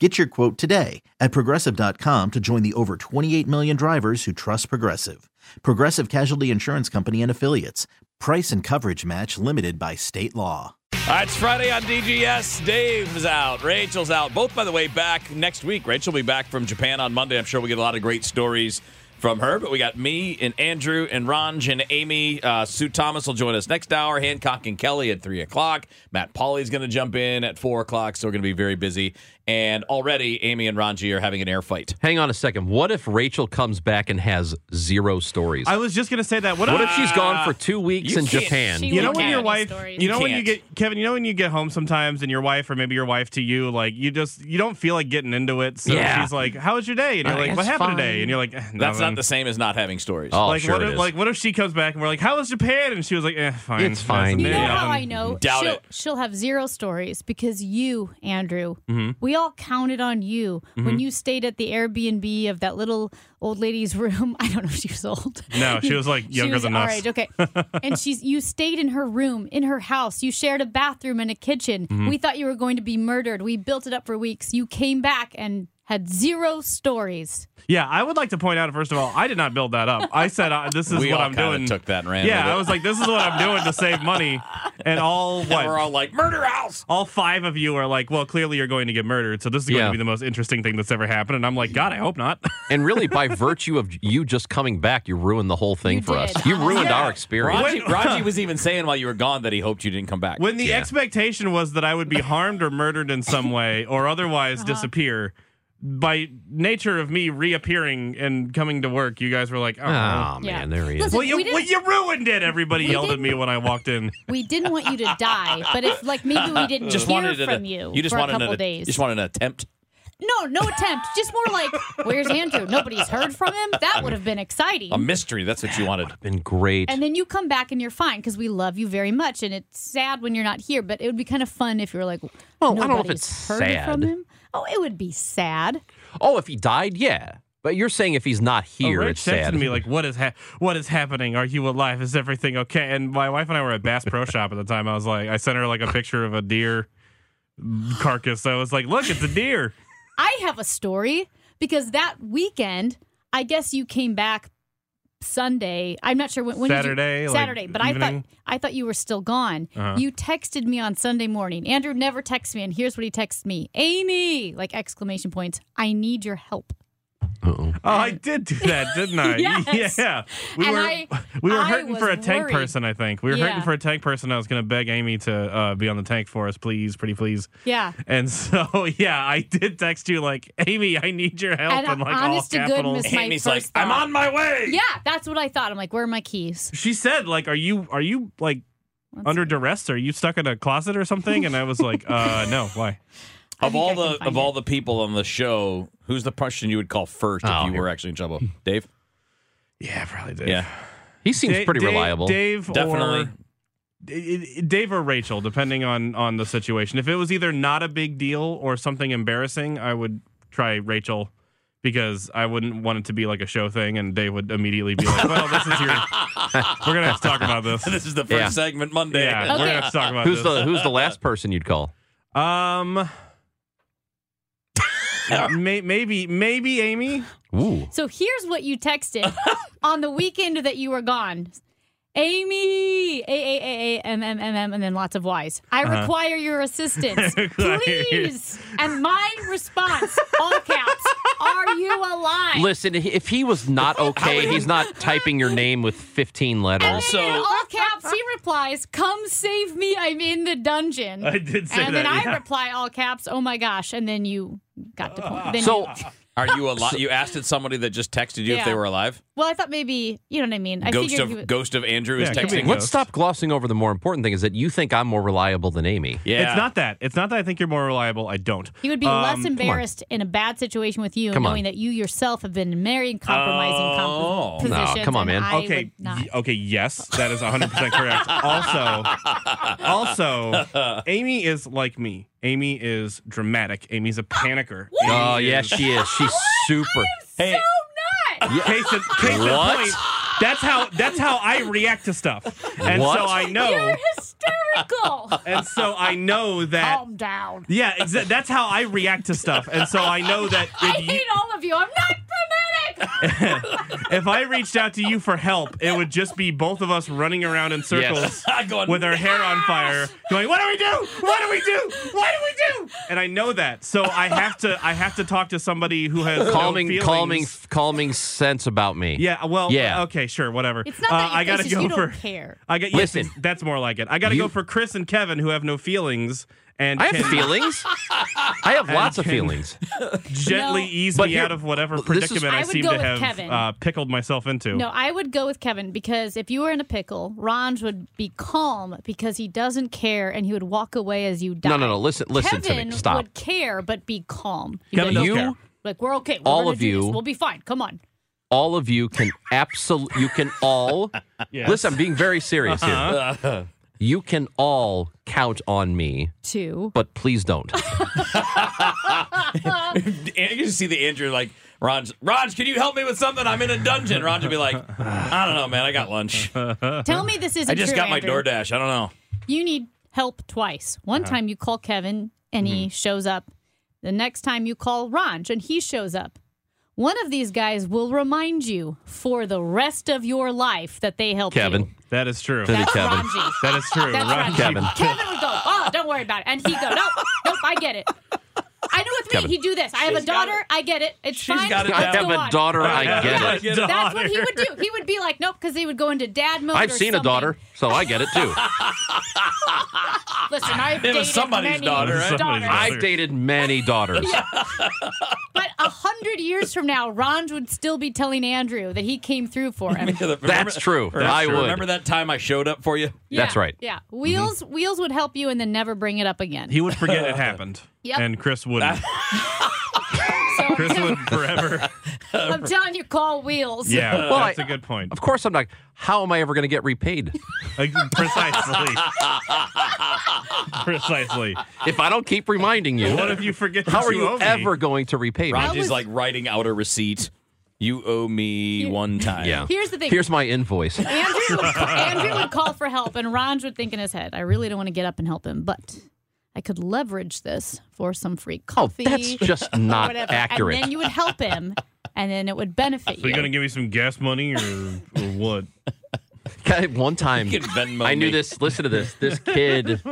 Get your quote today at progressive.com to join the over 28 million drivers who trust Progressive. Progressive Casualty Insurance Company and Affiliates. Price and coverage match limited by state law. All right, it's Friday on DGS. Dave's out. Rachel's out. Both, by the way, back next week. Rachel will be back from Japan on Monday. I'm sure we get a lot of great stories from her. But we got me and Andrew and Ranj and Amy. Uh, Sue Thomas will join us next hour. Hancock and Kelly at 3 o'clock. Matt Pauley's going to jump in at 4 o'clock, so we're going to be very busy. And already, Amy and Ranji are having an air fight. Hang on a second. What if Rachel comes back and has zero stories? I was just gonna say that. What, what if she's gone for two weeks in Japan? You know when your wife, stories. you know when you get Kevin, you know when you get home sometimes and your wife or maybe your wife to you, like you just you don't feel like getting into it. So Yeah. she's like, "How was your day?" And you're Uh, like, "What happened fine. today?" And you're like, eh, That's nothing. not the same as not having stories. Oh, like sure what if, is. like what if she comes back and we're like, "How was Japan?" And she was like, "Eh, fine, It's fine. You know how I know? Doubt she'll, it. she'll have zero stories because you, Andrew, Mm-hmm. We all counted on you when you stayed at the Airbnb of that little old lady's room. I don't know if she was old. No, she was, like, younger was- than all us. right, okay. and she's you stayed in her room, in her house. You shared a bathroom and a kitchen. Mm-hmm. We thought you were going to be murdered. We built it up for weeks. You came back and had zero stories. Yeah, I would like to point out first of all, I did not build that up. I said uh, this is we what all I'm kinda doing. took that and ran yeah, with it. I was like, this is what I'm doing to save money, and all And we're all like, murder house. all five of you are like, well, clearly you're going to get murdered, so this is going Yeah. to be the most interesting thing that's ever happened. And I'm like, God, I hope not. and really, by virtue of you just coming back, you ruined the whole thing You for us. You ruined Yeah. our experience. Raji, Raji was even saying while you were gone that he hoped you didn't come back. when the Yeah. expectation was that I would be harmed or murdered in some way, or otherwise Uh-huh. disappear. By nature of me reappearing and coming to work, you guys were like, "Oh, Oh, man, Yeah. there he is. Listen, well, you we didn't- well, you ruined it." Everybody yelled at me when I walked in. We didn't want you to die, but if like maybe we didn't just hear wanted from a, you, You just for wanted a couple an, days. You just wanted an attempt. No, no attempt. Just more like, where's Andrew? Nobody's heard from him. That would have been exciting. A mystery. That's what you wanted. Been great. and then you come back and you're fine because we love you very much. And it's sad when you're not here, but it would be kind of fun if you were like, Well, I don't know if it's heard sad. from him. Oh, it would be sad. oh, if he died, yeah. But you're saying if he's not oh, here, oh, Rach it's texted sad. me like, "What is ha- what is happening? Are you alive? Is everything okay?" And my wife and I were at Bass Pro Shop at the time. I was like, I sent her like a picture of a deer carcass. I was like, "Look, it's a deer." I have a story because that weekend, I guess you came back Sunday. I'm not sure when. when did you- Saturday, like, Saturday, but I thought? I thought you were still gone. Uh-huh. You texted me on Sunday morning. Andrew never texts me, and here's what he texts me: Amy, like exclamation points. I need your help. Uh-oh. Oh, I did do that, didn't I? Yes. Yeah. We And were I- we were I hurting for a was tank worried. person, I think. We were Yeah. hurting for a tank person. I was going to beg Amy to uh, be on the tank for us, please, pretty please. Yeah. And so, yeah, I did text you like, Amy, I need your help And in like all honest to capitals. goodness, my Amy's like, first I'm on my way. Yeah, that's what I thought. I'm like, where are my keys? She said, like, are you are you like Let's under see. duress? Are you stuck in a closet or something? And I was like, uh, no, why? I Of all the find of all the people on the show, who's the person you would call first Oh, if you here. were actually in trouble? Dave. Yeah, probably Dave. Yeah, He seems Da- pretty Dave- reliable. Dave definitely. or it- it- Dave or Rachel, depending on on the situation. If it was either not a big deal or something embarrassing, I would try Rachel because I wouldn't want it to be like a show thing, and Dave would immediately be like, "Well, this is your. We're gonna have to talk about this. This is the first Yeah. segment Monday. Yeah, we're gonna have to talk about Who's this. the Who's the last person you'd call? um, may, maybe maybe Amy. Ooh. So here's what you texted on the weekend that you were gone. Amy, A A A A M M M M, and then lots of Y's. I Uh-huh. require your assistance, Require- please. And my response, all caps, not. Listen, if he was not okay, he's not typing your name with 15 letters. Also- And then in all caps, he replies, "Come save me! I'm in the dungeon." I did say and that. And then I yeah. reply all caps, "Oh my gosh!" And then you got to point. Then So, you- Are you alive? You asked it somebody that just texted you if they were alive. well, I thought maybe you know what I mean. I Ghost of he would, Ghost of Andrew Yeah, is it could be a texting. ghost. let's stop glossing over the more important thing is that you think I'm more reliable than Amy. Yeah, It's not that. It's not that I think you're more reliable. I don't. he would be Um, less embarrassed in a bad situation with you, Come on. knowing that you yourself have been in very compromising comp- Oh. No, positions. come on, man. I Okay. y- Okay. Yes, that is 100 percent correct. Also, also, Amy is like me. Amy is dramatic. Amy's a panicker. Oh, Amy yeah, is- she is. She's super. Hey, Case in, case in What? point. That's how. That's how I react to stuff. And What? so I know. You're hysterical. And so I know that. Calm down. Yeah, exa- that's how I react to stuff. And so I know that I if you, hate all of you. I'm not dramatic. If I reached out to you for help, it would just be both of us running around in circles Going, with our hair on fire, going, "What do we do? What do we do? What do we do?" And I know that, so I have to. I have to talk to somebody who has calming, feelings. calming, calming sense about me. Yeah. Well. Yeah. Okay. Sure. Whatever. It's not Uh, that you I gotta face, it's go you for. don't care. I got. Yes, Listen. that's more like it. I got to You- go for Chris and Kevin who have no feelings and I have can feelings. I have lots of feelings. gently No. ease But me here- out of whatever this is- predicament I I, would seem go to with have Kevin. uh, pickled myself into. No, I would go with Kevin because if you were in a pickle, Ronj would be calm because he doesn't care and he would walk away as you die. No, no, no. Listen, listen to Kevin me. Stop. would care but be calm. He'd Kevin be like, does You- care. like we're okay. We're all of do this. you- we'll be fine. Come on. all of you can absolutely. You can all. Yes. Listen, I'm being very serious Uh-huh. here. You can all count on me, Two. but please don't. And you can see the Andrew like, Raj, Raj, can you help me with something? I'm in a dungeon. Raj would be like, I don't know, man. I got lunch. Tell me this isn't I just true, got my Andrew. DoorDash. I don't know. You need help twice. One Uh-huh. time you call Kevin and Mm-hmm. he shows up. The next time you call Raj and he shows up. One of these guys will remind you for the rest of your life that they helped you. Kevin. That is true. That is That's Kevin. Ronji. That is true. That's Ron- Ronji. Kevin. Kevin would go, oh, don't worry about it. And he'd go, nope, nope, I get it. I know with me, he'd do this. I have She's a daughter. I get it. It's She's fine. got it I Let's have go a daughter. I get it. get. That's what he would do. He would be like, nope, because he would go into dad mode. I've or seen a daughter, so I get it too. Listen, I've It dated was somebody's many daughter, right? daughters. Somebody's I've dated many daughters. But a hundred years from now, Ron would still be telling Andrew that he came through for him. That's true. Remember, I would. Remember that time I showed up for you? That's right. Yeah, mm-hmm. Wheels Wheels would help you and then never bring it up again. He would forget it happened. Yep. And Chris wouldn't. So Chris would forever. I'm telling you, call Wheels. Yeah, Well, that's I- a good point. Of course, I'm like, How am I ever going to get repaid? Like, precisely. precisely. if I don't keep reminding you? What if you forget How are you you owe me? ever going to repay me? Ronji's was- like writing out a receipt. You owe me one time. Yeah. Here's the thing. Here's my invoice. Andrew would, Andrew would call for help, and Ron would think in his head, I really don't want to get up and help him, but I could leverage this for some free Oh, coffee. that's just or not whatever. accurate. And then you would help him, and then it would benefit So you. you gonna give me some gas money or, or what? Okay, One time, You can Venmo I knew me. this. Listen to this. This kid,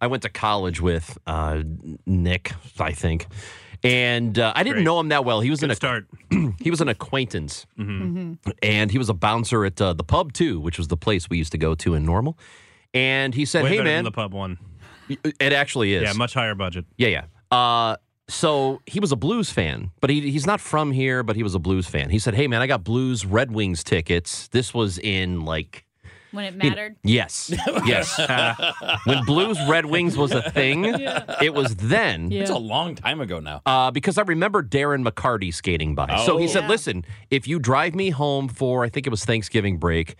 I went to college with uh, Nick, I think, and uh, I didn't Great. know him that well. He was Good an start. he was an acquaintance, and he was a bouncer at uh, the pub too, which was the place we used to go to in Normal. And he said, Way "Hey better man, than the pub one. It actually is. Yeah, much higher budget. Yeah, yeah. Uh, so he was a blues fan, but he, he's not from here, but he was a blues fan. He said, Hey, man, I got Blues Red Wings tickets. This was in like. when it mattered. Yes. Yes. when Blues Red Wings was a thing, it was then. Yeah. It's a long time ago now. Uh, because I remember Darren McCarty skating by. so he Oh. said, Yeah. Listen, if you drive me home for, I think it was Thanksgiving break,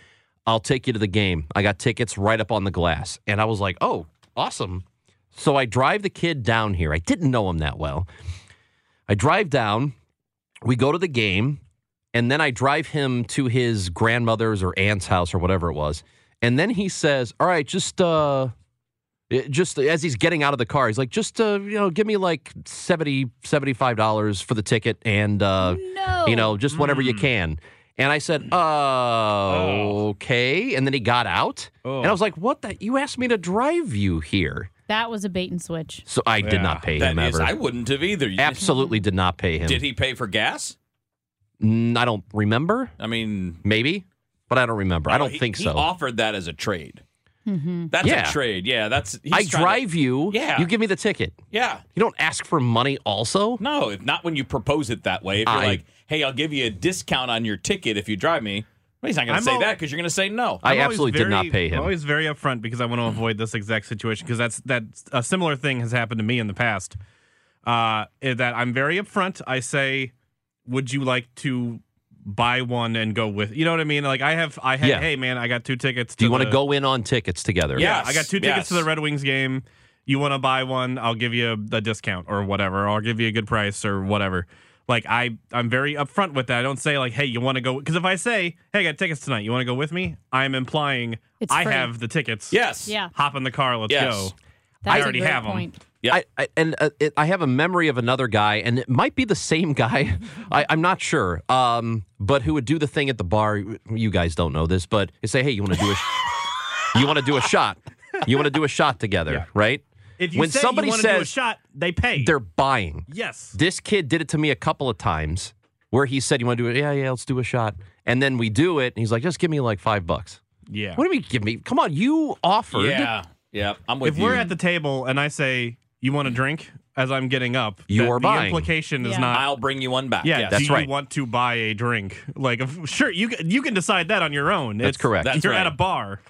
I'll take you to the game. I got tickets right up on the glass. And I was like, Oh, awesome. So I drive the kid down here. I didn't know him that well. I drive down, we go to the game, and then I drive him to his grandmother's or aunt's house or whatever it was. And then he says, All right, just, uh, just as he's getting out of the car, he's like, just, uh, you know, give me like 70 $75 for the ticket and, uh, no. you know, just whatever you can. And I said, uh, okay. And then he got out. And I was like, what the? You asked me to drive you here. that was a bait and switch. So I did not pay That him is, ever. I wouldn't have either. You- Absolutely did not pay him. Did he pay for gas? Mm, I don't remember. I mean, Maybe, but I don't remember. I don't he- think so. he offered that as a trade. Mm-hmm. That's Yeah. a trade. Yeah, that's. he's I trying to- drive you. Yeah. You give me the ticket. yeah. You don't ask for money also. No, if not when you propose it that way. If you're I- like, "Hey, I'll give you a discount on your ticket if you drive me," well, he's not going to say al- that because you're going to say no. I I'm always absolutely did not pay him. I'm always very upfront because I want to avoid this exact situation because that's that's a similar thing has happened to me in the past. Uh, that I'm very upfront. I say, "Would you like to buy one and go with?" You know what I mean? Like I have, I had, Yeah. hey man, I got two tickets. Do you want to go in on tickets together? Yeah. Yeah, Yes, I got two tickets yes. to the Red Wings game. You want to buy one? I'll give you a, a discount or whatever. Or I'll give you a good price or whatever. Like I, I'm very upfront with that. I don't say like, "Hey, you want to go?" Because if I say, "Hey, I got tickets tonight. You want to go with me?" I'm implying It's I free. have the tickets. yes. Yeah. Hop in the car. Let's Yes. go. That's already a great have 'em. point. Yep. I, I, and uh, it, I have a memory of another guy, and it might be the same guy. I, I'm not sure. Um, but who would do the thing at the bar? You guys don't know this, but they say, "Hey, you want to do a, sh- you want to do a shot? You want to do a shot together, Yeah. right?" If you when say somebody you want to do a says shot, they pay. they're buying, yes. this kid did it to me a couple of times, where he said, "You want to do it? Yeah, yeah, let's do a shot." And then we do it, and he's like, "Just give me like five bucks." Yeah. What do you mean, give me? Come on, you offered. Yeah. Yeah. I'm with If you. If we're at the table and I say, "You want a drink?" as I'm getting up, You that are the buying. implication is Yeah. not. I'll bring you one back. Yeah, Yes. That's do right. you want to buy a drink? Like, if, sure, you can- you can decide that on your own. That's It's- correct. That's You're right. at a bar.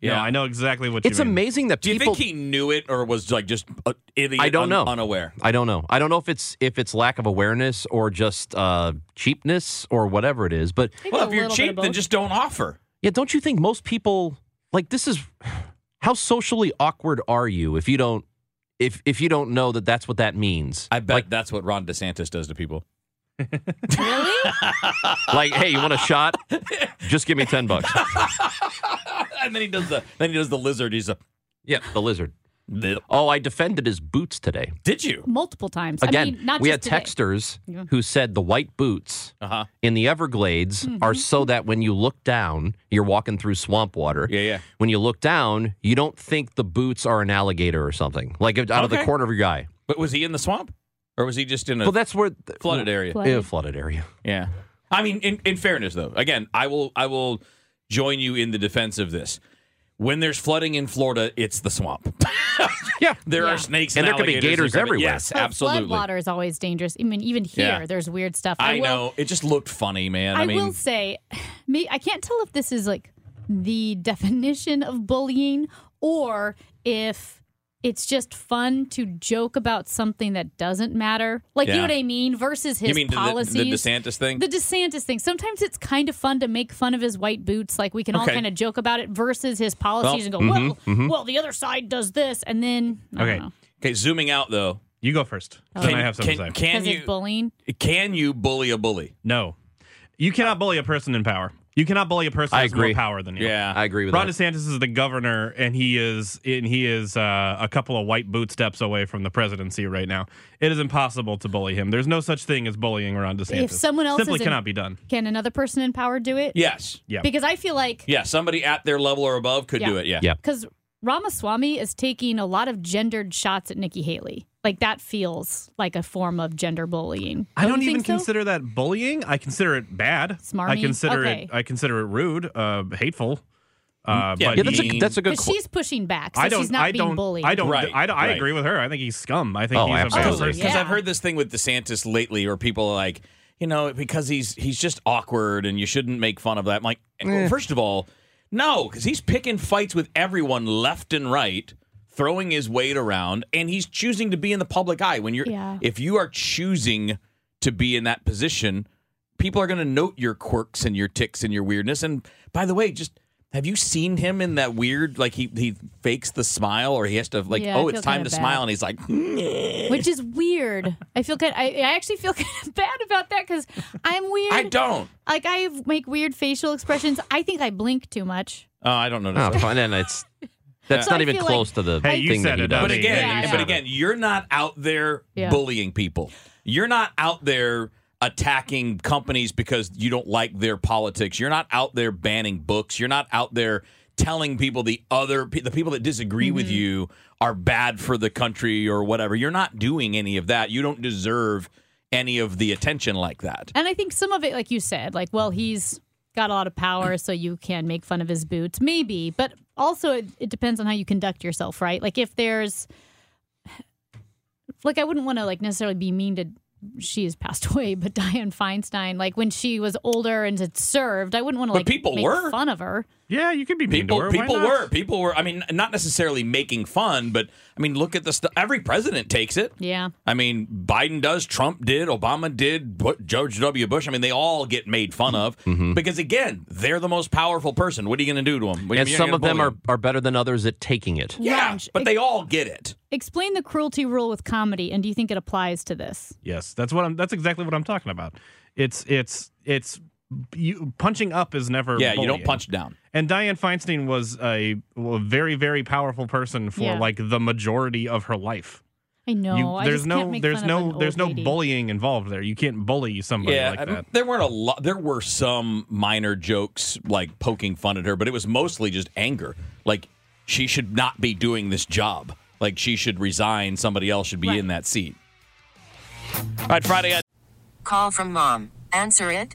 Yeah, Yeah. I know exactly what It's you mean. It's amazing that Do you think he knew it or was like just uh, idiot? I don't un- know. Unaware. I don't know. I don't know if it's if it's lack of awareness or just uh, cheapness or whatever it is. But Well, if you're little bit of cheap, then just don't offer. yeah, don't you think most people like this is how socially awkward are you if you don't if if you don't know that that's what that means? I bet Like that's what Ron DeSantis does to people. really? like hey, you want a shot? Just give me ten bucks. and then he does the then he does the lizard. He's a Yeah, the lizard. Did Oh, I defended his boots today. Did you? Multiple times. Again, I mean, not just. we just had today. texters Yeah. who said the white boots Uh huh. in the Everglades Mm-hmm. are so that when you look down, you're walking through swamp water. Yeah, yeah. When you look down, you don't think the boots are an alligator or something, like out of the corner of your eye. But was he in the swamp, or was he just in a Well, that's where the, flooded area? Flooded. Yeah, flooded area. Yeah. I mean, in, in fairness, though, again, I will I will join you in the defense of this. When there's flooding in Florida, it's the swamp. Yeah. there Yeah. are snakes And and, there could be gators everywhere. Yes, Well, absolutely. Floodwater is always dangerous. I mean, even here, Yeah. there's weird stuff. I will, know. It just looked funny, man. I, I, mean, will say, me, I can't tell if this is like the definition of bullying or if it's just fun to joke about something that doesn't matter. Like, you know what I mean? Versus his you mean the, policies. the, the DeSantis thing? The DeSantis thing. Sometimes it's kind of fun to make fun of his white boots. Like we can all kind of joke about it versus his policies Well, mm-hmm, and go, well, well, the other side does this, and then I Okay. don't know. okay, zooming out though. You go first. Then Can, I have something can, to say. can you bullying. can you bully a bully? No, you cannot bully a person in power. You cannot bully a person I who has more power than you. Yeah, I agree with Ron that. DeSantis is the governor, and he is and he is uh, a couple of white boot steps away from the presidency right now. It is impossible to bully him. There's no such thing as bullying Ron DeSantis. If someone else simply is in- cannot be done. Can another person in power do it? Yes. Yeah. Because I feel like Yeah. Somebody at their level or above could Yeah. do it. Yeah. Yeah. because Ramaswamy is taking a lot of gendered shots at Nikki Haley. Like that feels like a form of gender bullying. I don't you even so? consider that bullying. I consider it bad. I consider Okay. it. I consider it rude, uh, hateful. Uh, Yeah, but Yeah, that's a that's a good. Qu- she's pushing back, so I don't. she's not I being don't. bullied. I don't. Right, I, I right. agree with her. I think he's scum. I think Oh, he's a bad absolutely. person. Because Yeah. I've heard this thing with DeSantis lately, where people are like, you know, because he's he's just awkward and you shouldn't make fun of that. I'm like, well, first of all, no, because he's picking fights with everyone left and right, throwing his weight around, and he's choosing to be in the public eye. When you're, Yeah. if you are choosing to be in that position, people are going to note your quirks and your ticks and your weirdness. And by the way, just. Have you seen him in that weird like he he fakes the smile or he has to like Yeah, oh it's time to bad. smile and he's like which is weird. I feel kind. I, I actually feel kind of bad about that because I'm weird. I don't like I make weird facial expressions. I think I blink too much. oh I don't notice Oh, that. fine, then it's that's So not I even close like- to the Hey, thing that he it, does. But again, Yeah, but again, you're not out there Yeah. bullying people. You're not out there attacking companies because you don't like their politics. You're not out there banning books. You're not out there telling people the other the people that disagree with Mm-hmm. you are bad for the country or whatever. You're not doing any of that. You don't deserve any of the attention like that. And I think some of it, like you said, like, well, he's got a lot of power, so you can make fun of his boots, maybe. But also, it, it depends on how you conduct yourself, right? Like, if there's, like, I wouldn't want to like necessarily be mean to. She has passed away, but Diane Feinstein, like when she was older and had served, I wouldn't want to But like people make were. fun of her. Yeah, you could be mean People, to her. Why people not? were, people were. I mean, not necessarily making fun, but I mean, look at the stuff. Every president takes it. Yeah. I mean, Biden does, Trump did, Obama did, Bu- George W. Bush. I mean, they all get made fun of mm-hmm. because, again, they're the most powerful person. What are you going to do to them? And some of them are, are better than others at taking it. yeah, Ranch, but they all get it. Explain the cruelty rule with comedy, and do you think it applies to this? Yes, that's what I'm. That's exactly what I'm talking about. It's it's it's you punching up is never. Yeah, you don't punch down. And Diane Feinstein was a, a very very powerful person for Yeah. like the majority of her life. I know. You- I there's just no can't make there's fun no there's no lady. bullying involved there. You can't bully somebody Yeah, like I- that. there weren't a lot. There were some minor jokes like poking fun at her, but it was mostly just anger. Like she should not be doing this job. Like she should resign. Somebody else should be Right. in that seat. All right, Friday. I- Call from mom. Answer it.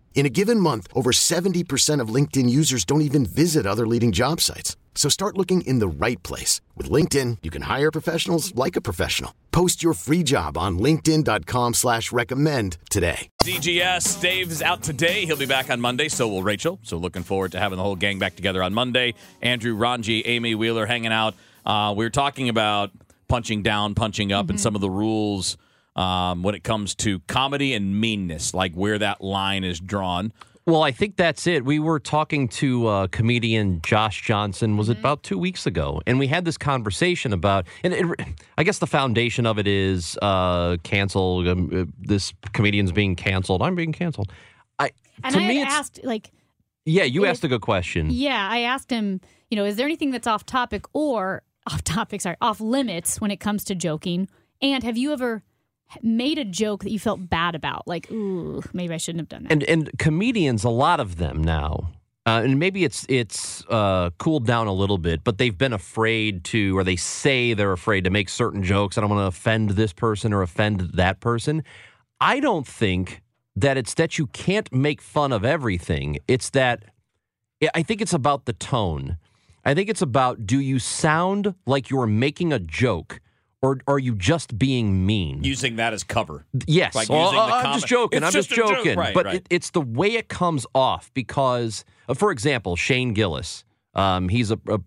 In a given month, over 70% of LinkedIn users don't even visit other leading job sites. So start looking in the right place. With LinkedIn, you can hire professionals like a professional. Post your free job on linkedin.com slash recommend today. DGS. Dave's out today. He'll be back on Monday. So will Rachel. So looking forward to having the whole gang back together on Monday. Andrew, Ranji, Amy Wheeler hanging out. Uh, we were talking about punching down, punching up, and some of the rules um, when it comes to comedy and meanness, like where that line is drawn. Well, I think that's it. We were talking to uh, comedian Josh Johnson. Was it about two weeks ago? And we had this conversation about, and it, I guess the foundation of it is uh, cancel. Um, uh, this comedian's being canceled. I'm being canceled. I And to I me, had it's asked, like, yeah. You it- asked a good question. yeah, I asked him, you know, is there anything that's off topic or off topic, sorry, off limits when it comes to joking? And have you ever made a joke that you felt bad about? Like, ooh, maybe I shouldn't have done that. and and comedians, a lot of them now, uh, and maybe it's it's uh, cooled down a little bit, but they've been afraid to, or they say they're afraid to make certain jokes. I don't want to offend this person or offend that person. I don't think that it's that you can't make fun of everything. It's that I think it's about the tone. I think it's about do you sound like you're making a joke. Or are you just being mean? Using that as cover. Yes. Like Well, the uh, I'm just joking. It's I'm just, just joke. joking. Right, but right. It, it's the way it comes off because, uh, for example, Shane Gillis. Um, he's a, a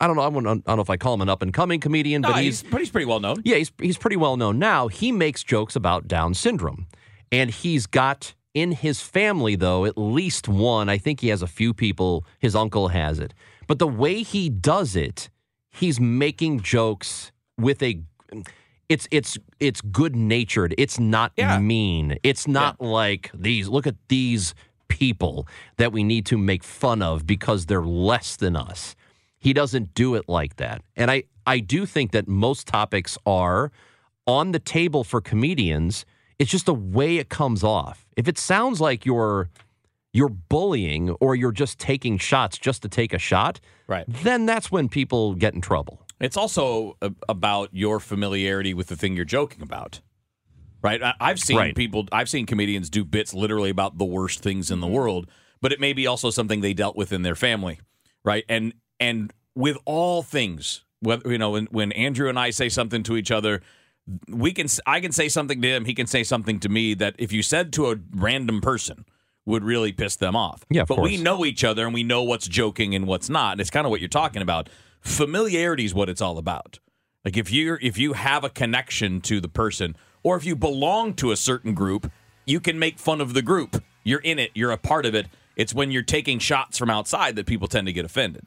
I don't know. I don't, I don't know if I call him an up and coming comedian, No, but he's, he's but he's pretty well known. yeah, he's he's pretty well known now. He makes jokes about Down syndrome, and he's got in his family though at least one. I think he has a few people. His uncle has it, but the way he does it, he's making jokes with a. It's it's it's good natured. It's not Yeah. mean. It's not like these. Look at these people that we need to make fun of because they're less than us. He doesn't do it like that. And I, I do think that most topics are on the table for comedians. It's just the way it comes off. If it sounds like you're you're bullying or you're just taking shots just to take a shot, Right. then that's when people get in trouble. It's also a, about your familiarity with the thing you're joking about. Right? I, I've seen Right. people, I've seen comedians do bits literally about the worst things in the mm-hmm. world, but it may be also something they dealt with in their family, right? And and with all things, whether you know, when, when Andrew and I say something to each other, we can I can say something to him, he can say something to me that if you said to a random person would really piss them off. Yeah, of but we know each other and we know what's joking and what's not. And it's kind of what you're talking about. Familiarity is what it's all about. Like if you if you have a connection to the person or if you belong to a certain group, you can make fun of the group. You're in it, you're a part of it. It's when you're taking shots from outside that people tend to get offended.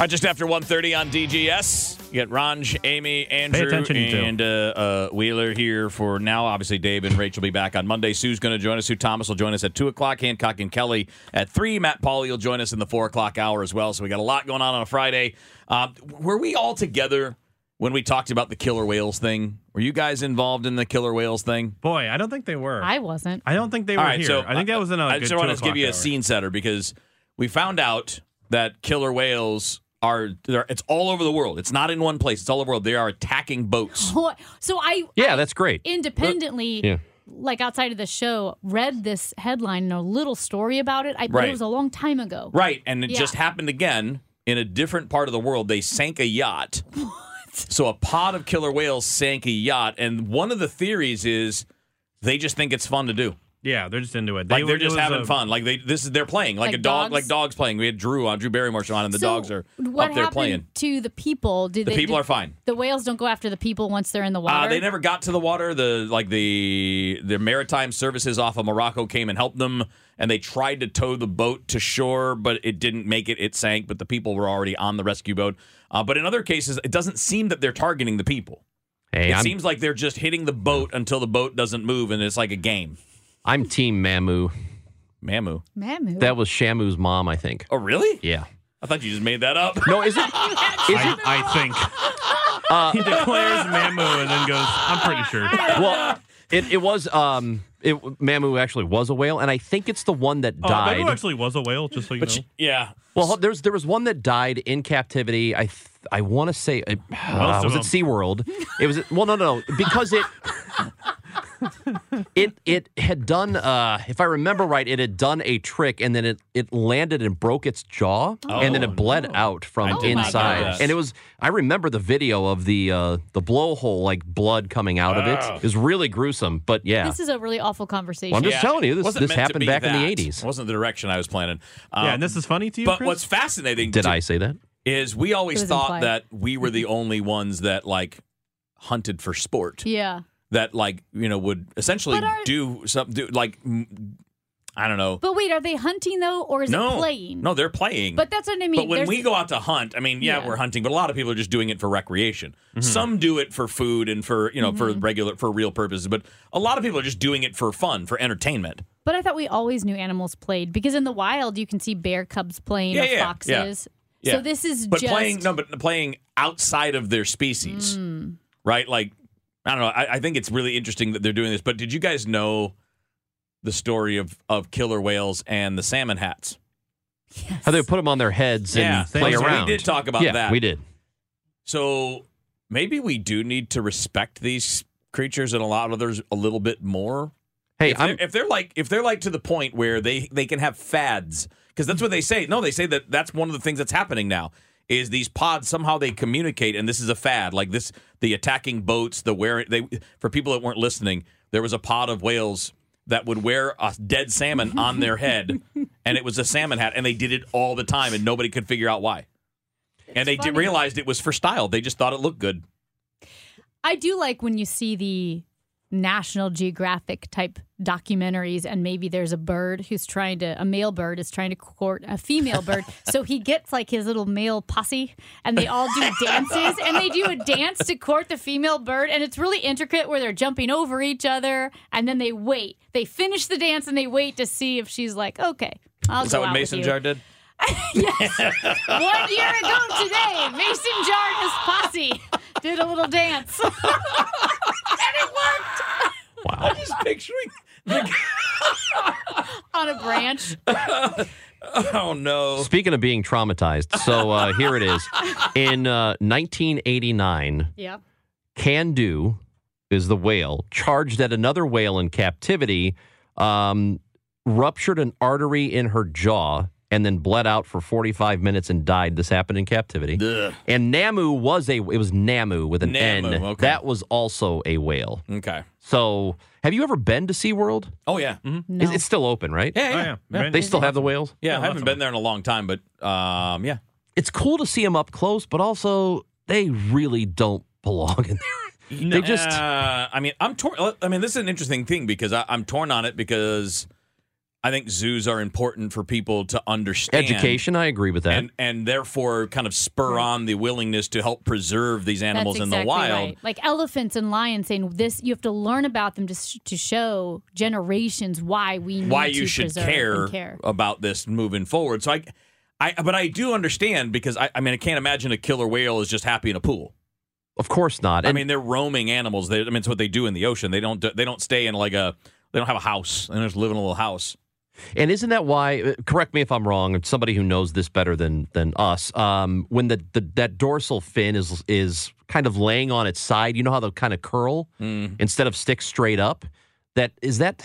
All right, just after 1.30 on DGS, you get Ranj, Amy, Andrew, attention, you two. and uh, uh, Wheeler here for now. Obviously, Dave and Rachel will be back on Monday. Sue's going to join us. Sue Thomas will join us at 2 o'clock. Hancock and Kelly at 3. Matt Pauly will join us in the 4 o'clock hour as well. So we got a lot going on on a Friday. Uh, were we all together when we talked about the killer whales thing? Were you guys involved in the killer whales thing? Boy, I don't think they were. I wasn't. I don't think they were All right, here. so I think that was in a I good just want to give you a hour. scene setter because we found out that killer whales are they're- it's all over the world. It's not in one place. It's all over the world. They are attacking boats. So I Yeah, that's great. independently, uh, Yeah. like outside of the show, read this headline and a little story about it. I but Right. it was a long time ago. Right, and it Yeah. just happened again in a different part of the world. They sank a yacht. What? So a pod of killer whales sank a yacht, and one of the theories is they just think it's fun to do. Yeah, they're just into it. Like They- they're just having a- fun. Like they this is they're playing like, Like a dog, dogs? like dogs playing. We had Drew on Drew Barrymore show on, and the So dogs are what up there playing. to the people? Did The they, people did- are fine. The whales don't go after the people once they're in the water. Uh, they never got to the water. The like the the maritime services off of Morocco came and helped them, and they tried to tow the boat to shore, but it didn't make it. It sank, but the people were already on the rescue boat. Uh, but in other cases, it doesn't seem that they're targeting the people. Hey, it I'm, seems like they're just hitting the boat until the boat doesn't move, and it's like a game. I'm Team Mamu. Mamu. Mamu. That was Shamu's mom, I think. Oh, really? Yeah. I thought you just made that up. No, is it? Is I, it? I think Uh, he declares Mamu and then goes, "I'm pretty sure." well, it, it was. Um, it, Mamu actually was a whale, and I think it's the one that Oh, died. Mamu actually was a whale, just so you know. yeah. Well, there's there was one that died in captivity. I th- I want to say uh, Most was it them. SeaWorld? It was well, no, no, no, because it it it had done. Uh, if I remember right, it had done a trick, and then it it landed and broke its jaw, and then Oh, it bled no. out from I did not know inside. And it was I remember the video of the uh, the blowhole like blood coming out of Wow. it. It was really gruesome, but yeah. This is a really awful conversation. Well, I'm just telling you, this- this happened be back in the 80s. It wasn't the direction I was planning. Um, yeah, and this is funny to you, But Chris? what's fascinating Did to- I say that? is we always thought implied. that we were the only ones that like hunted for sport Yeah. That like you know would essentially are- do something do like I don't know. But wait, are they hunting though, or is no, it playing? no, they're playing. But that's what I mean. but when There's- we go out to hunt, I mean, yeah, Yeah. we're hunting, but a lot of people are just doing it for recreation. Mm-hmm. Some do it for food and for you know for Mm-hmm. regular for real purposes, but a lot of people are just doing it for fun, for entertainment. But I thought we always knew animals played because in the wild you can see bear cubs playing Yeah, or yeah, yeah. foxes. Yeah. So this is but just playing no, but playing outside of their species, Mm. right? Like I don't know. I, I think it's really interesting that they're doing this. But did you guys know the story of of killer whales and the salmon hats? Yes. How they put them on their heads Yeah, and play around. we did talk about yeah, that. we did. So maybe we do need to respect these creatures and a lot of others a little bit more. Hey, if they're, if they're like if they're like to the point where they they can have fads because that's what they say. No, they say that that's one of the things that's happening now is these pods somehow they communicate and this is a fad like this the attacking boats the wearing they for people that weren't listening there was a pod of whales that would wear a dead salmon on their head and it was a salmon hat and they did it all the time and nobody could figure out why. And they did, realized it was for style. They just thought it looked good. I do like when you see the National Geographic type documentaries, and maybe there's a bird who's trying to, a male bird is trying to court a female bird. so he gets like his little male posse, and they all do dances, and they do a dance to court the female bird, and it's really intricate where they're jumping over each other, and then they wait. They finish the dance and they wait to see if she's like, okay, I'll Is go that what Mason you." Jar did? yes. One year ago today, Mason Jar and his posse did a little dance. and it worked Wow. I'm just picturing. the... on a branch. Oh no! Speaking of being traumatized, so uh, here it is. In uh, 1989, Yeah. Kandu is the whale charged at another whale in captivity um, ruptured an artery in her jaw and then bled out for 45 minutes and died. This happened in captivity. Ugh. And Namu was a it was Namu with an Namu, N. okay. That was also a whale. Okay. So, have you ever been to SeaWorld? Oh yeah. Mhm. No. It's, it's still open, right? Yeah, Oh, yeah. yeah. yeah. They still have the whales. Yeah, I haven't been there in a long time, but um, yeah. It's cool to see them up close, but also they really don't belong in there. They just Uh, I mean, I'm torn. I mean, this is an interesting thing because I, I'm torn on it because I think zoos are important for people to understand education. I agree with that. and and therefore kind of spur on the willingness to help preserve these animals That's in the wild. right. Like elephants and lions saying this, you have to learn about them to, s- to show generations why we need Why to you should care, and care. about this moving forward. So I, I, but I do understand because I, I mean, I can't imagine a killer whale is just happy in a pool. of course not. I mean, they're roaming animals. They, I mean, it's what they do in the ocean. They don't. They don't stay in like a. They don't have a house. They just live in a little house. And isn't that why? uh, Correct me if I'm wrong. Somebody who knows this better than than us. Um, when the, the that dorsal fin is is kind of laying on its side, you know how they'll kind of curl Mm. instead of stick straight up. That is that.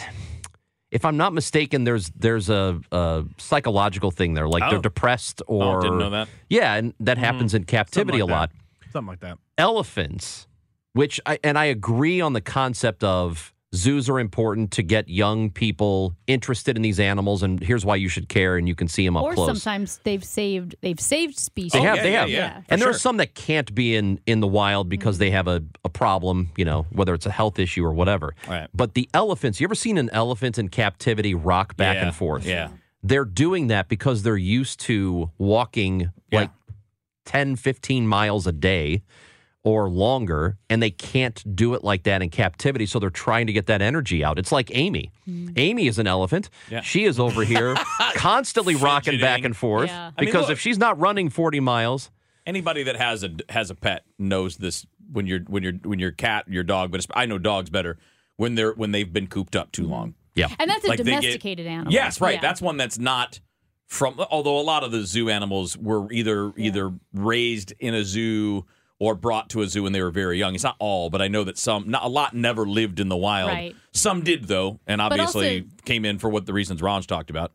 If I'm not mistaken, there's there's a, a psychological thing there, like Oh. they're depressed or Oh, didn't know that. Yeah, and that happens in captivity Something a like lot. that. Something like that. elephants, which I and I agree on the concept of zoos are important to get young people interested in these animals, and here's why you should care, and you can see them up Or close. sometimes they've saved they've saved species. They Oh, have, yeah, they yeah, have, yeah, for and there are some that can't be in in the wild because mm-hmm. they have a, a problem, you know, whether it's a health issue or whatever. Right. But the elephants, you ever seen an elephant in captivity rock back Yeah, and forth? yeah. They're doing that because they're used to walking Yeah. like 10, 15 miles a day or longer, and they can't do it like that in captivity. So they're trying to get that energy out. It's like Amy. Hmm. Amy is an elephant. Yeah. She is over here constantly rocking back and forth Yeah. I mean, because look- if she's not running 40 miles, Anybody that has a has a pet knows this. When you're when you're when your cat, your dog, but I know dogs better when they're when they've been cooped up too long. yeah. And that's a Like they get- domesticated animal. Yes, right. Yeah. That's one that's not from. Although a lot of the zoo animals were either either raised in a zoo or brought to a zoo when they were very young. It's not all, but I know that some, not a lot, never lived in the wild. Right. Some did though, and obviously also- came in for what the reasons Ron's talked about.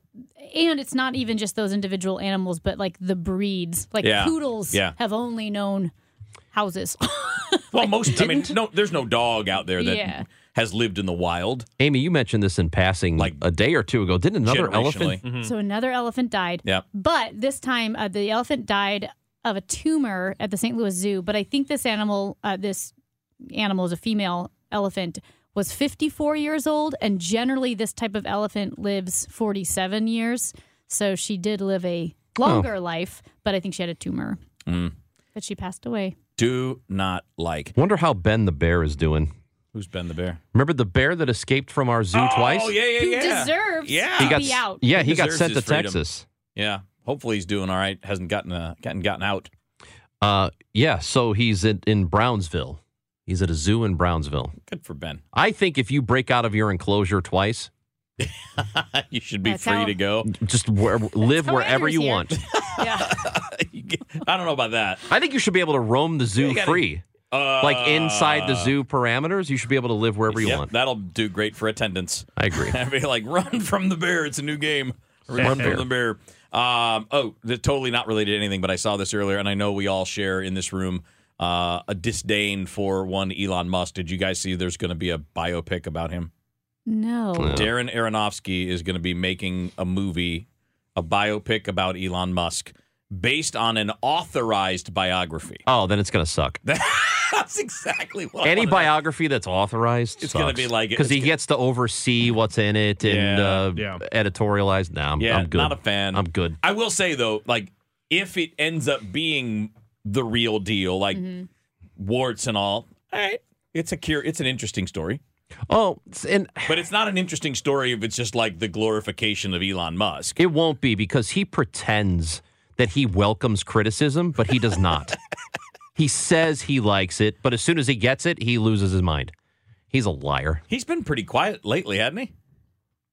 and it's not even just those individual animals, but like the breeds. Like Yeah. poodles Yeah. have only known houses. Well, most. I mean, no, there's no dog out there that Yeah. has lived in the wild. Amy, you mentioned this in passing Like, like a day or two ago. Didn't another elephant? Generationally. So another elephant died. Yeah. But this time, uh, the elephant died of a tumor at the St. Louis Zoo. But I think this animal, uh, this animal is a female elephant, was 54 years old, and generally this type of elephant lives 47 years. So she did live a longer life, but I think she had a tumor. Mm. But she passed away. Do not like. Wonder how Ben the bear is doing. Who's Ben the bear? Remember the bear that escaped from our zoo twice? Oh yeah, yeah, Who yeah. deserves Yeah. to He got be out. Yeah, he got sent to freedom. Texas. Yeah. Hopefully he's doing all right. Hasn't gotten uh, gotten gotten out. Uh, yeah, so he's in, in Brownsville. He's at a zoo in Brownsville. Good for Ben. I think if you break out of your enclosure twice, you should be That's free how- to go. just where, live how wherever Andrew's you here. want. Yeah. I don't know about that. I think you should be able to roam the zoo You gotta- free. Uh, Like inside the zoo parameters, you should be able to live wherever you Yep, want. That'll do great for attendance. I agree. I'd be like, run from the bear. It's a new game. Run Run from bear. the bear. Um, oh, they're totally not related to anything, but I saw this earlier, and I know we all share in this room uh, a disdain for one Elon Musk. Did you guys see there's going to be a biopic about him? No. Darren Aronofsky is going to be making a movie, a biopic about Elon Musk based on an authorized biography. Oh, then it's going to suck. That's exactly what. I Any wanna- biography that's authorized, It's gonna be like- because he it's- gets to oversee what's in it and Yeah, uh, yeah. editorialize. No, I'm, Yeah, I'm good. not a fan. I'm good. I will say though, like if it ends up being the real deal, like warts and all, all right, it's a cure. It's an interesting story, Oh, and but it's not an interesting story if it's just like the glorification of Elon Musk. it won't be because he pretends that he welcomes criticism, but he does not. he says he likes it, but as soon as he gets it, he loses his mind. He's a liar. He's been pretty quiet lately, hasn't he?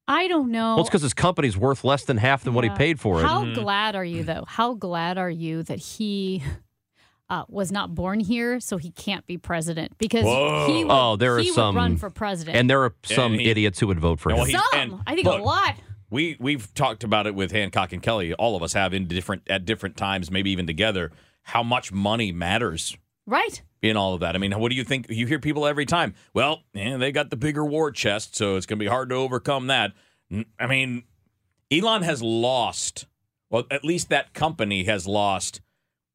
I don't know. Well, it's because his company's worth less than half than what he paid for it. How glad are you, though? How glad are you that he uh, was not born here, so he can't be president? Because Whoa. he would, Oh, there are he some- would run for president. And there are some he- idiots who would vote for Well, him. he's- some, and I think look, a lot. We we've talked about it with Hancock and Kelly. All of us have in different at different times, maybe even together. How much money matters Right. in all of that. I mean, what do you think? You hear people every time. Well, yeah, they got the bigger war chest, so it's going to be hard to overcome that. I mean, Elon has lost. Well, at least that company has lost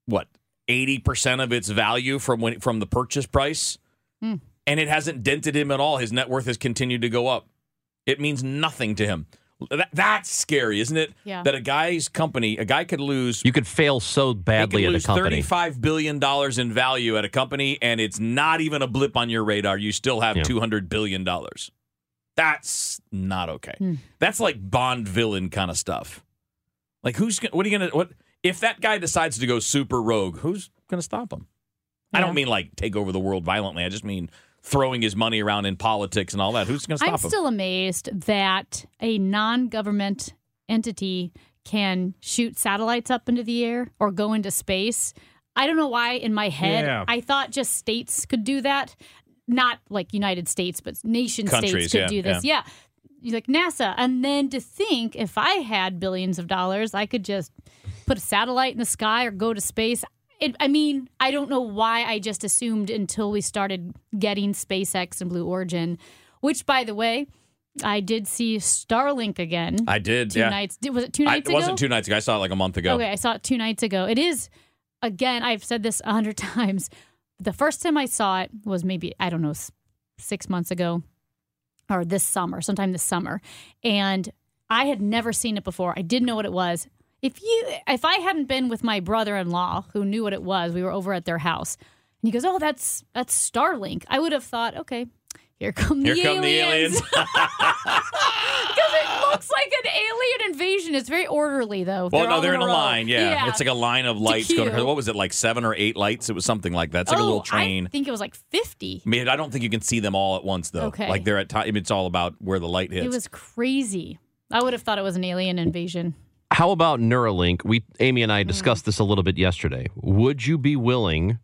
what eighty percent of its value from when from the purchase price, Hmm. and it hasn't dented him at all. His net worth has continued to go up. It means nothing to him. That, that's scary, isn't it? Yeah. That a guy's company, a guy could lose You could fail so badly he at could a lose company. Thirty-five billion dollars in value at a company, and it's not even a blip on your radar. You still have Yeah. two hundred billion dollars. That's not okay. Hmm. That's like Bond villain kind of stuff. Like who's gonna- what are you gonna what if that guy decides to go super rogue? Who's gonna stop him? I don't mean like take over the world violently. I just mean throwing his money around in politics and all that. Who's gonna stop him? I'm still amazed that a non-government entity can shoot satellites up into the air or go into space. I don't know why in my head Yeah. I thought just states could do that. Not like United States, but nation Countries, states could yeah, do this. Yeah. You're like NASA. And then to think if I had billions of dollars, I could just put a satellite in the sky or go to space. It, I mean, I don't know why I just assumed until we started getting SpaceX and Blue Origin, which, by the way, I did see Starlink again. I did. two yeah. nights. Was it two I, nights it ago? wasn't two nights ago. I saw it like a month ago. Okay, I saw it two nights ago. It is, again, I've said this a hundred times. The first time I saw it was maybe, I don't know, six months ago or this summer, sometime this summer. And I had never seen it before. I didn't know what it was. If you, if I hadn't been with my brother-in-law who knew what it was, we were over at their house, and he goes, "Oh, that's that's Starlink." I would have thought, okay, here come the Here come the aliens. aliens. Because it looks like an alien invasion. It's very orderly, though. Well, no, they're in a row. line. Yeah. it's like a line of lights going. What was it like seven or eight lights? It was something like that. It's like a Oh, little train. I think it was like 50. I mean, I don't think you can see them all at once though. Okay. Like they're at time. It's all about where the light hits. It was crazy. I would have thought it was an alien invasion. How about Neuralink? We Amy and I discussed this a little bit yesterday. Would you be willing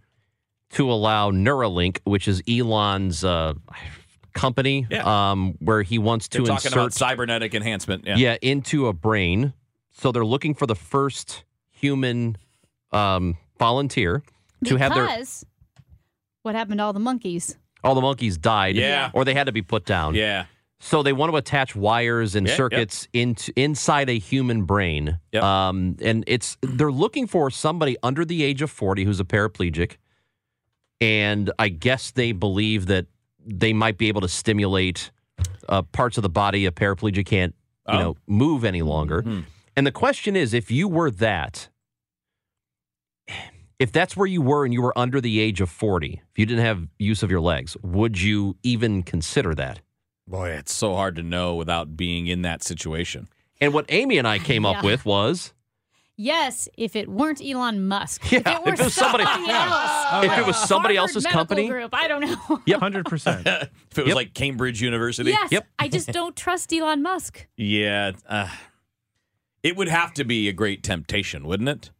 to allow Neuralink, which is Elon's uh, company, Yeah. um, where he wants They're to talking insert about cybernetic enhancement. Yeah. yeah. into a brain? So they're looking for the first human um, volunteer to have their what happened to all the monkeys? all the monkeys died, Yeah. or they had to be put down. Yeah. So they want to attach wires and Yeah, yep. circuits into inside a human brain. Yep. Um, and it's they're looking for somebody under the age of 40 who's a paraplegic. And I guess they believe that they might be able to stimulate uh, parts of the body a paraplegic can't, you Oh. know, move any longer. Hmm. And the question is if you were that if that's where you were and you were under the age of 40, if you didn't have use of your legs, would you even consider that? Boy, it's so hard to know without being in that situation. And what Amy and I came up with was Yes, if it weren't Elon Musk. Yeah, if it were if it was somebody- somebody else. if it was somebody Harvard else's Medical company. Group, I don't know. Yep. Hundred percent. if it was Yep. like Cambridge University. yes, Yep. I just don't trust Elon Musk. Yeah. Uh, it would have to be a great temptation, wouldn't it?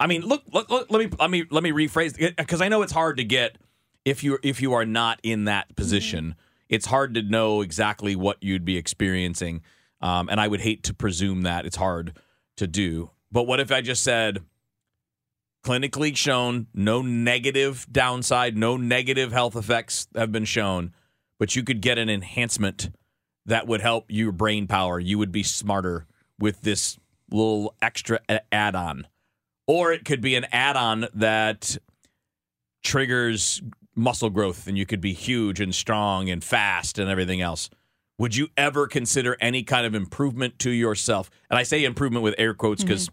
I mean, look, look, look let me let me let me rephrase because I know it's hard to get if you if you are not in that position. It's hard to know exactly what you'd be experiencing, um, and I would hate to presume that it's hard to do. But what if I just said, clinically shown, no negative downside, no negative health effects have been shown, but you could get an enhancement that would help your brain power. You would be smarter with this little extra add-on. Or it could be an add-on that triggers muscle growth and you could be huge and strong and fast and everything else. Would you ever consider any kind of improvement to yourself? And I say improvement with air quotes because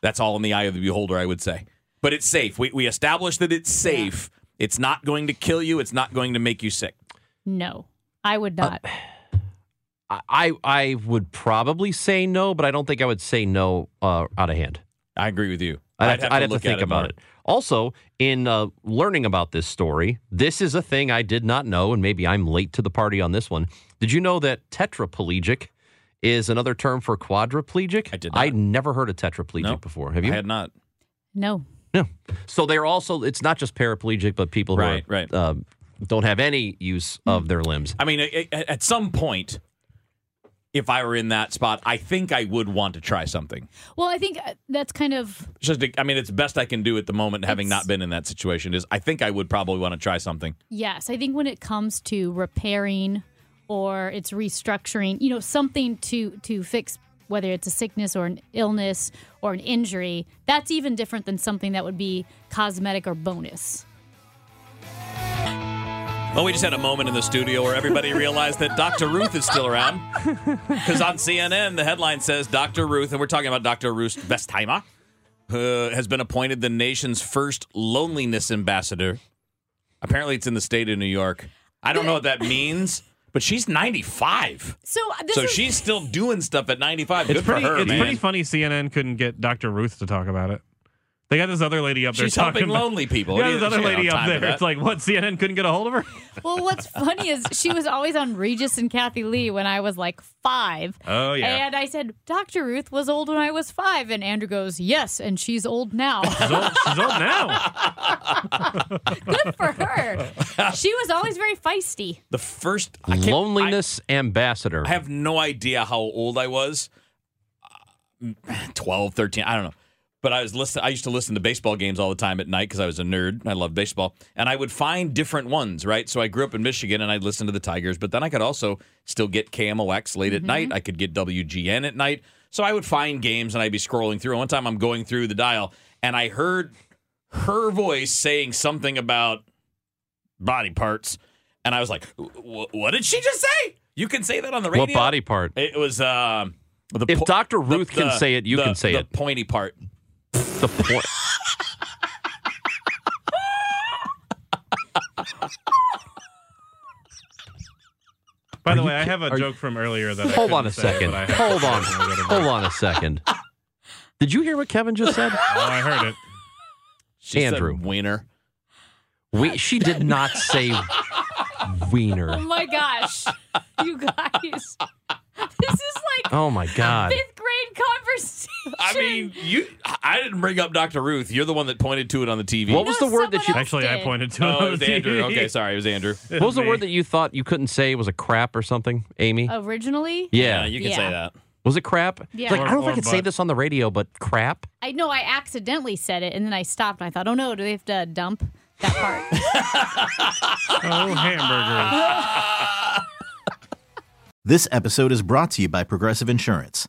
that's all in the eye of the beholder, I would say. But it's safe. We, we established that it's safe. It's not going to kill you. It's not going to make you sick. No, I would not. I I would probably say no, but I don't think I would say no uh, out of hand. I agree with you. I'd, have, to, I'd have to think at about more. it. Also, in uh, learning about this story, this is a thing I did not know, and maybe I'm late to the party on this one. Did you know that tetraplegic is another term for quadriplegic? I did I not. never heard of tetraplegic Nope. before. Have you? I had not. no. No. So they're also, it's not just paraplegic, but people who Right, are, right. Uh, don't have any use of their limbs. I mean, a- a- at some point, if I were in that spot, I think I would want to try something. Well, I think uh, that's kind of It's Just, I mean, it's best I can do at the moment, having not been in that situation. Is I think I would probably want to try something. yes. I think when it comes to repairing or it's restructuring, you know, something to to fix whether it's a sickness or an illness or an injury, that's even different than something that would be cosmetic or bonus. Well, we just had a moment in the studio where everybody realized that Dr. Ruth is still around. Because on CNN, the headline says Dr. Ruth, and we're talking about Dr. Ruth Westheimer, uh, has been appointed the nation's first loneliness ambassador. Apparently, it's in the state of New York. I don't know what that means, but she's 95. So uh, this So is, she's still doing stuff at 95. It's Good pretty. for her, it's man. pretty funny. CNN couldn't get Dr. Ruth to talk about it. They got this other lady up there She's talking helping about- lonely people. Yeah, What do this other lady up there. It's like what CNN couldn't get a hold of her. well, what's funny is she was always on Regis and Kathie Lee when I was like five. Oh yeah. And I said, Dr. Ruth was old when I was five. And Andrew goes, Yes, and she's old now. She's old, she's old now. Good for her. She was always very feisty. the first I can't- I- Loneliness ambassador. I have no idea how old I was. Uh, 12, 13, I don't know. But I was listen I used to listen to baseball games all the time at night because I was a nerd. I loved baseball. And I would find different ones, right? So I grew up in Michigan and I'd listen to the Tigers, but then I could also still get KMOX late at night. I could get WGN at night. So I would find games and I'd be scrolling through. And one time I'm going through the dial and I heard her voice saying something about body parts. And I was like, what did she just say? You can say that on the radio. what body part? It was um the If po- Dr. the- Ruth can the- say it, you the- can say the it. pointy part. The point. By the way, I have a are you- joke from earlier that I Hold on a say, second. but I Hold on. say it when we go to Hold on a second. Did you hear what Kevin just said? Oh, I heard it. She said Andrew. wiener. We, she did not say Wiener. Oh my gosh. You guys. This is like Oh my God. fifth grade conversation. I mean, you. I didn't bring up Dr. Ruth. You're the one that pointed to it on the TV. What was the word that you? someone else Actually, I did. pointed to oh, it. Oh, on it was Andrew. TV. Okay, sorry, it was Andrew. What was the word that you thought you couldn't say? Was a crap or something, Amy? Originally, yeah. you can Yeah. say that. Was it crap? Yeah. It's like, Or- I don't know if or I could say butt. this on the radio, but crap. I know I accidentally said it and then I stopped and I thought, oh no, do they have to dump that part? Oh, hamburgers. This episode is brought to you by Progressive Insurance.